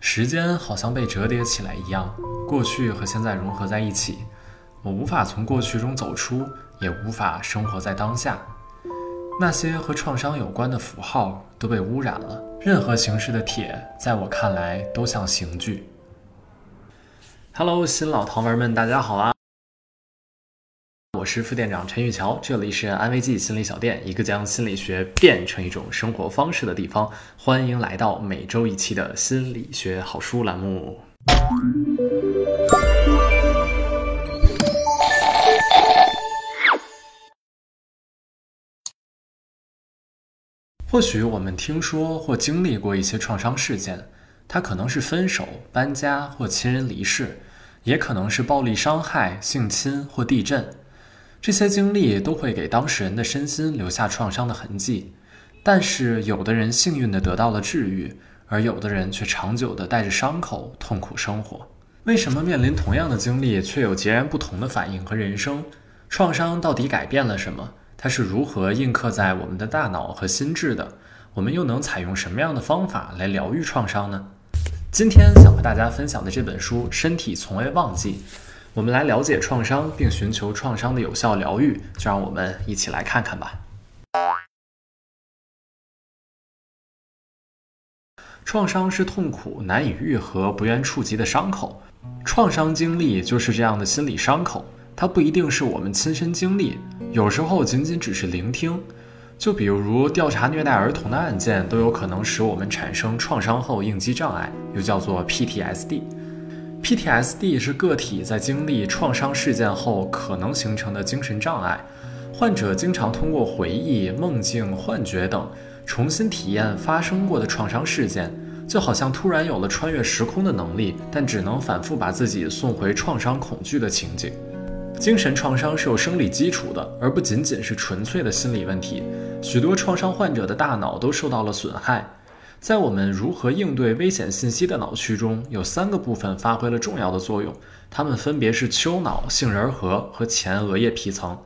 时间好像被折叠起来一样，过去和现在融合在一起。我无法从过去中走出，也无法生活在当下。那些和创伤有关的符号都被污染了。任何形式的铁，在我看来都像刑具。Hello，新老糖丸们，大家好啊！我是副店长陈玉桥，这里是安慰剂心理小店，一个将心理学变成一种生活方式的地方。欢迎来到每周一期的心理学好书栏目。或许我们听说或经历过一些创伤事件，它可能是分手、搬家或亲人离世，也可能是暴力伤害、性侵或地震。这些经历都会给当事人的身心留下创伤的痕迹。但是，有的人幸运地得到了治愈，而有的人却长久地带着伤口痛苦生活。为什么面临同样的经历，却有截然不同的反应和人生？创伤到底改变了什么？它是如何印刻在我们的大脑和心智的？我们又能采用什么样的方法来疗愈创伤呢？今天想和大家分享的这本书《身体从未忘记》，我们来了解创伤并寻求创伤的有效疗愈，就让我们一起来看看吧。创伤是痛苦难以愈合、不愿触及的伤口，创伤经历就是这样的心理伤口。它不一定是我们亲身经历，有时候仅仅只是聆听。就比如调查虐待儿童的案件，都有可能使我们产生创伤后应激障碍，又叫做 PTSD。PTSD 是个体在经历创伤事件后可能形成的精神障碍。患者经常通过回忆、梦境、幻觉等，重新体验发生过的创伤事件，就好像突然有了穿越时空的能力，但只能反复把自己送回创伤恐惧的情景。精神创伤是有生理基础的，而不仅仅是纯粹的心理问题。许多创伤患者的大脑都受到了损害。在我们如何应对危险信息的脑区中，有三个部分发挥了重要的作用，它们分别是丘脑、杏仁核和前额叶皮层。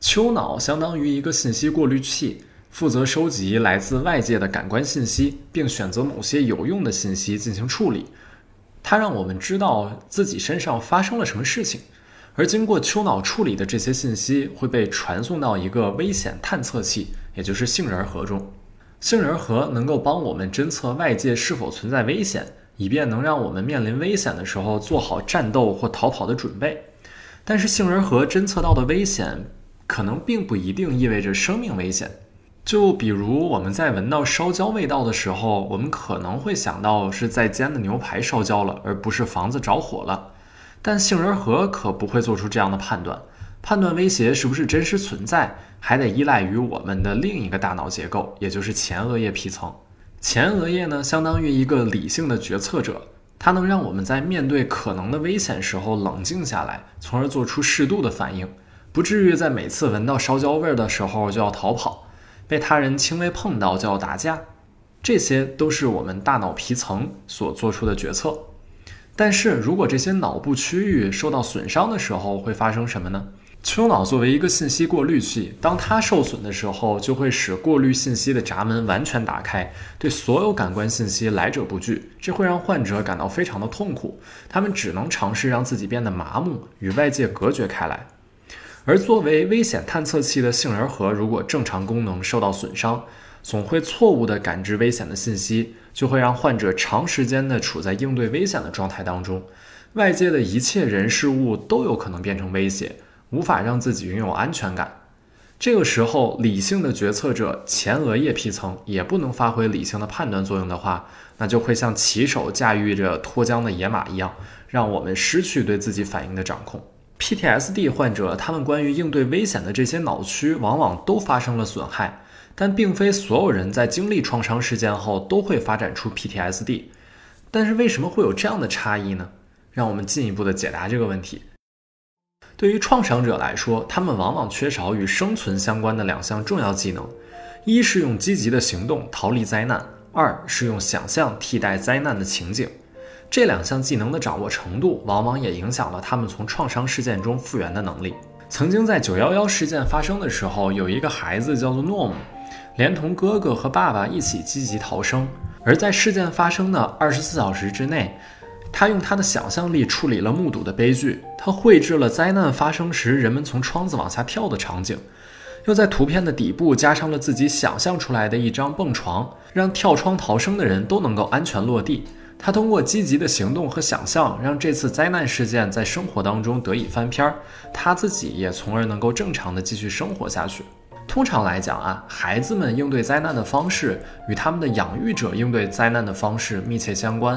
丘脑相当于一个信息过滤器，负责收集来自外界的感官信息，并选择某些有用的信息进行处理。它让我们知道自己身上发生了什么事情。而经过丘脑处理的这些信息会被传送到一个危险探测器，也就是杏仁核中。杏仁核能够帮我们侦测外界是否存在危险，以便能让我们面临危险的时候做好战斗或逃跑的准备。但是，杏仁核侦测到的危险可能并不一定意味着生命危险。就比如我们在闻到烧焦味道的时候，我们可能会想到是在煎的牛排烧焦了，而不是房子着火了。但杏仁核可不会做出这样的判断，判断威胁是不是真实存在，还得依赖于我们的另一个大脑结构，也就是前额叶皮层。前额叶呢，相当于一个理性的决策者，它能让我们在面对可能的危险时候冷静下来，从而做出适度的反应，不至于在每次闻到烧焦味儿的时候就要逃跑，被他人轻微碰到就要打架。这些都是我们大脑皮层所做出的决策。但是如果这些脑部区域受到损伤的时候，会发生什么呢？丘脑作为一个信息过滤器，当它受损的时候，就会使过滤信息的闸门完全打开，对所有感官信息来者不拒。这会让患者感到非常的痛苦，他们只能尝试让自己变得麻木，与外界隔绝开来。而作为危险探测器的杏仁核，如果正常功能受到损伤，总会错误地感知危险的信息，就会让患者长时间地处在应对危险的状态当中。外界的一切人事物都有可能变成威胁，无法让自己拥有安全感。这个时候，理性的决策者前额叶皮层也不能发挥理性的判断作用的话，那就会像骑手驾驭着脱缰的野马一样，让我们失去对自己反应的掌控。PTSD 患者他们关于应对危险的这些脑区，往往都发生了损害。但并非所有人在经历创伤事件后都会发展出 PTSD，但是为什么会有这样的差异呢？让我们进一步的解答这个问题。对于创伤者来说，他们往往缺少与生存相关的两项重要技能：一是用积极的行动逃离灾难，二是用想象替代灾难的情景。这两项技能的掌握程度，往往也影响了他们从创伤事件中复原的能力。曾经在九幺幺事件发生的时候，有一个孩子叫做诺姆。连同哥哥和爸爸一起积极逃生。而在事件发生的二十四小时之内，他用他的想象力处理了目睹的悲剧，他绘制了灾难发生时人们从窗子往下跳的场景，又在图片的底部加上了自己想象出来的一张蹦床，让跳窗逃生的人都能够安全落地。他通过积极的行动和想象，让这次灾难事件在生活当中得以翻篇儿，他自己也从而能够正常的继续生活下去。通常来讲啊，孩子们应对灾难的方式与他们的养育者应对灾难的方式密切相关。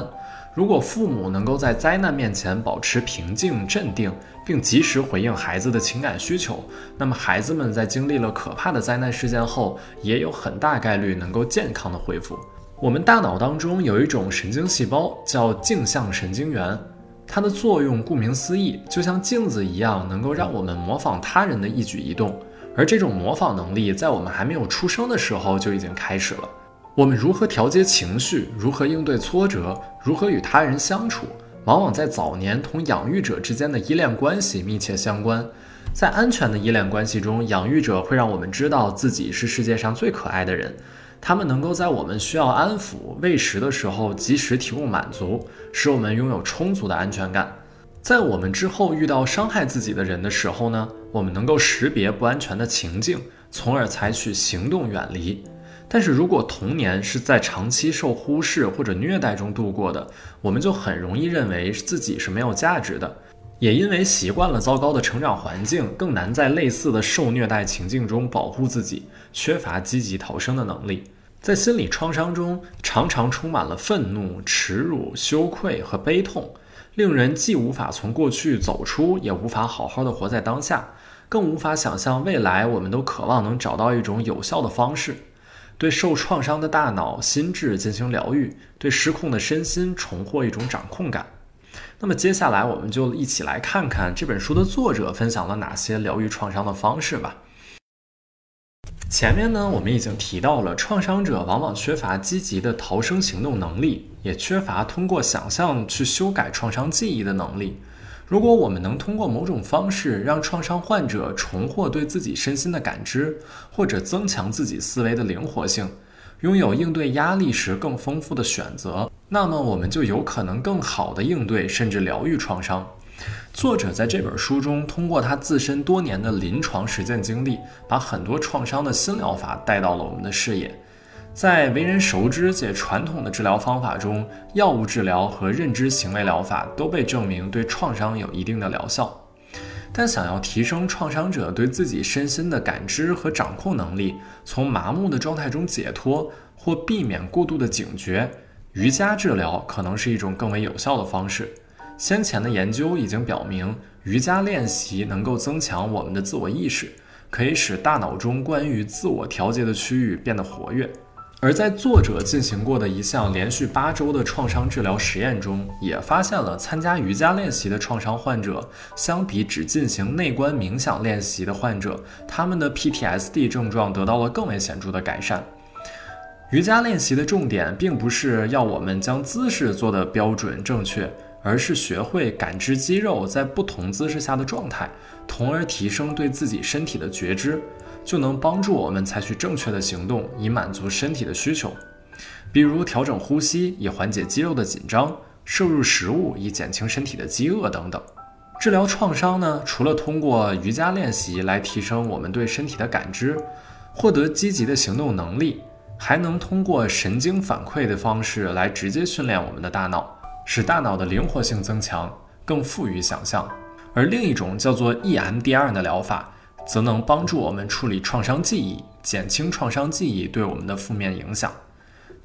如果父母能够在灾难面前保持平静、镇定，并及时回应孩子的情感需求，那么孩子们在经历了可怕的灾难事件后，也有很大概率能够健康的恢复。我们大脑当中有一种神经细胞叫镜像神经元，它的作用顾名思义，就像镜子一样，能够让我们模仿他人的一举一动。而这种模仿能力在我们还没有出生的时候就已经开始了。我们如何调节情绪，如何应对挫折，如何与他人相处，往往在早年同养育者之间的依恋关系密切相关。在安全的依恋关系中，养育者会让我们知道自己是世界上最可爱的人。他们能够在我们需要安抚、喂食的时候及时提供满足，使我们拥有充足的安全感。在我们之后遇到伤害自己的人的时候呢，我们能够识别不安全的情境，从而采取行动远离。但是如果童年是在长期受忽视或者虐待中度过的，我们就很容易认为自己是没有价值的，也因为习惯了糟糕的成长环境，更难在类似的受虐待情境中保护自己，缺乏积极逃生的能力。在心理创伤中，常常充满了愤怒、耻辱、羞愧和悲痛，令人既无法从过去走出，也无法好好的活在当下，更无法想象未来。我们都渴望能找到一种有效的方式，对受创伤的大脑、心智进行疗愈，对失控的身心重获一种掌控感。那么接下来，我们就一起来看看这本书的作者分享了哪些疗愈创伤的方式吧。前面呢，我们已经提到了，创伤者往往缺乏积极的逃生行动能力，也缺乏通过想象去修改创伤记忆的能力。如果我们能通过某种方式让创伤患者重获对自己身心的感知，或者增强自己思维的灵活性，拥有应对压力时更丰富的选择，那么我们就有可能更好的应对甚至疗愈创伤。作者在这本书中，通过他自身多年的临床实践经历，把很多创伤的新疗法带到了我们的视野。在为人熟知且传统的治疗方法中，药物治疗和认知行为疗法都被证明对创伤有一定的疗效。但想要提升创伤者对自己身心的感知和掌控能力，从麻木的状态中解脱，或避免过度的警觉，瑜伽治疗可能是一种更为有效的方式。先前的研究已经表明，瑜伽练习能够增强我们的自我意识，可以使大脑中关于自我调节的区域变得活跃。而在作者进行过的一项连续八周的创伤治疗实验中，也发现了参加瑜伽练习的创伤患者，相比只进行内观冥想练习的患者，他们的 PTSD 症状得到了更为显著的改善。瑜伽练习的重点并不是要我们将姿势做得标准正确。而是学会感知肌肉在不同姿势下的状态，从而提升对自己身体的觉知，就能帮助我们采取正确的行动，以满足身体的需求。比如调整呼吸以缓解肌肉的紧张，摄入食物以减轻身体的饥饿等等。治疗创伤呢，除了通过瑜伽练习来提升我们对身体的感知，获得积极的行动能力，还能通过神经反馈的方式来直接训练我们的大脑。使大脑的灵活性增强，更富于想象。而另一种叫做 EMDR 的疗法，则能帮助我们处理创伤记忆，减轻创伤记忆对我们的负面影响。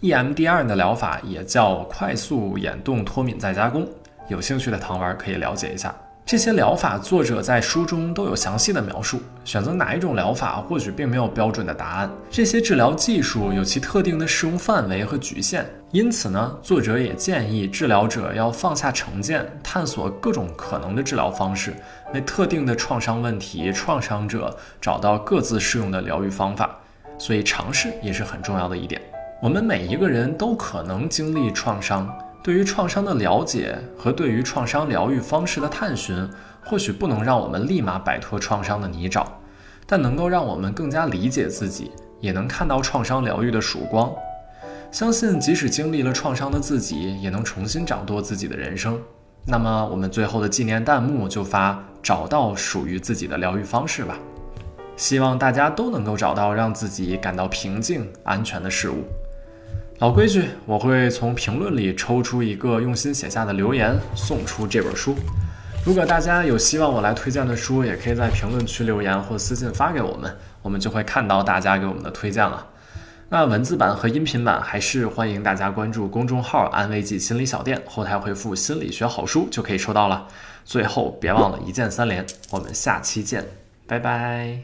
EMDR 的疗法也叫快速眼动脱敏再加工，有兴趣的糖丸可以了解一下。这些疗法作者在书中都有详细的描述，选择哪一种疗法或许并没有标准的答案。这些治疗技术有其特定的适用范围和局限，因此呢，作者也建议治疗者要放下成见，探索各种可能的治疗方式，为特定的创伤问题、创伤者找到各自适用的疗愈方法。所以，尝试也是很重要的一点。我们每一个人都可能经历创伤。对于创伤的了解和对于创伤疗愈方式的探寻，或许不能让我们立马摆脱创伤的泥沼，但能够让我们更加理解自己，也能看到创伤疗愈的曙光。相信即使经历了创伤的自己，也能重新掌舵自己的人生。那么，我们最后的纪念弹幕就发“找到属于自己的疗愈方式”吧。希望大家都能够找到让自己感到平静、安全的事物。老规矩，我会从评论里抽出一个用心写下的留言，送出这本书。如果大家有希望我来推荐的书，也可以在评论区留言或私信发给我们，我们就会看到大家给我们的推荐了。那文字版和音频版还是欢迎大家关注公众号“安慰剂心理小店”，后台回复“心理学好书”就可以收到了。最后别忘了一键三连，我们下期见，拜拜。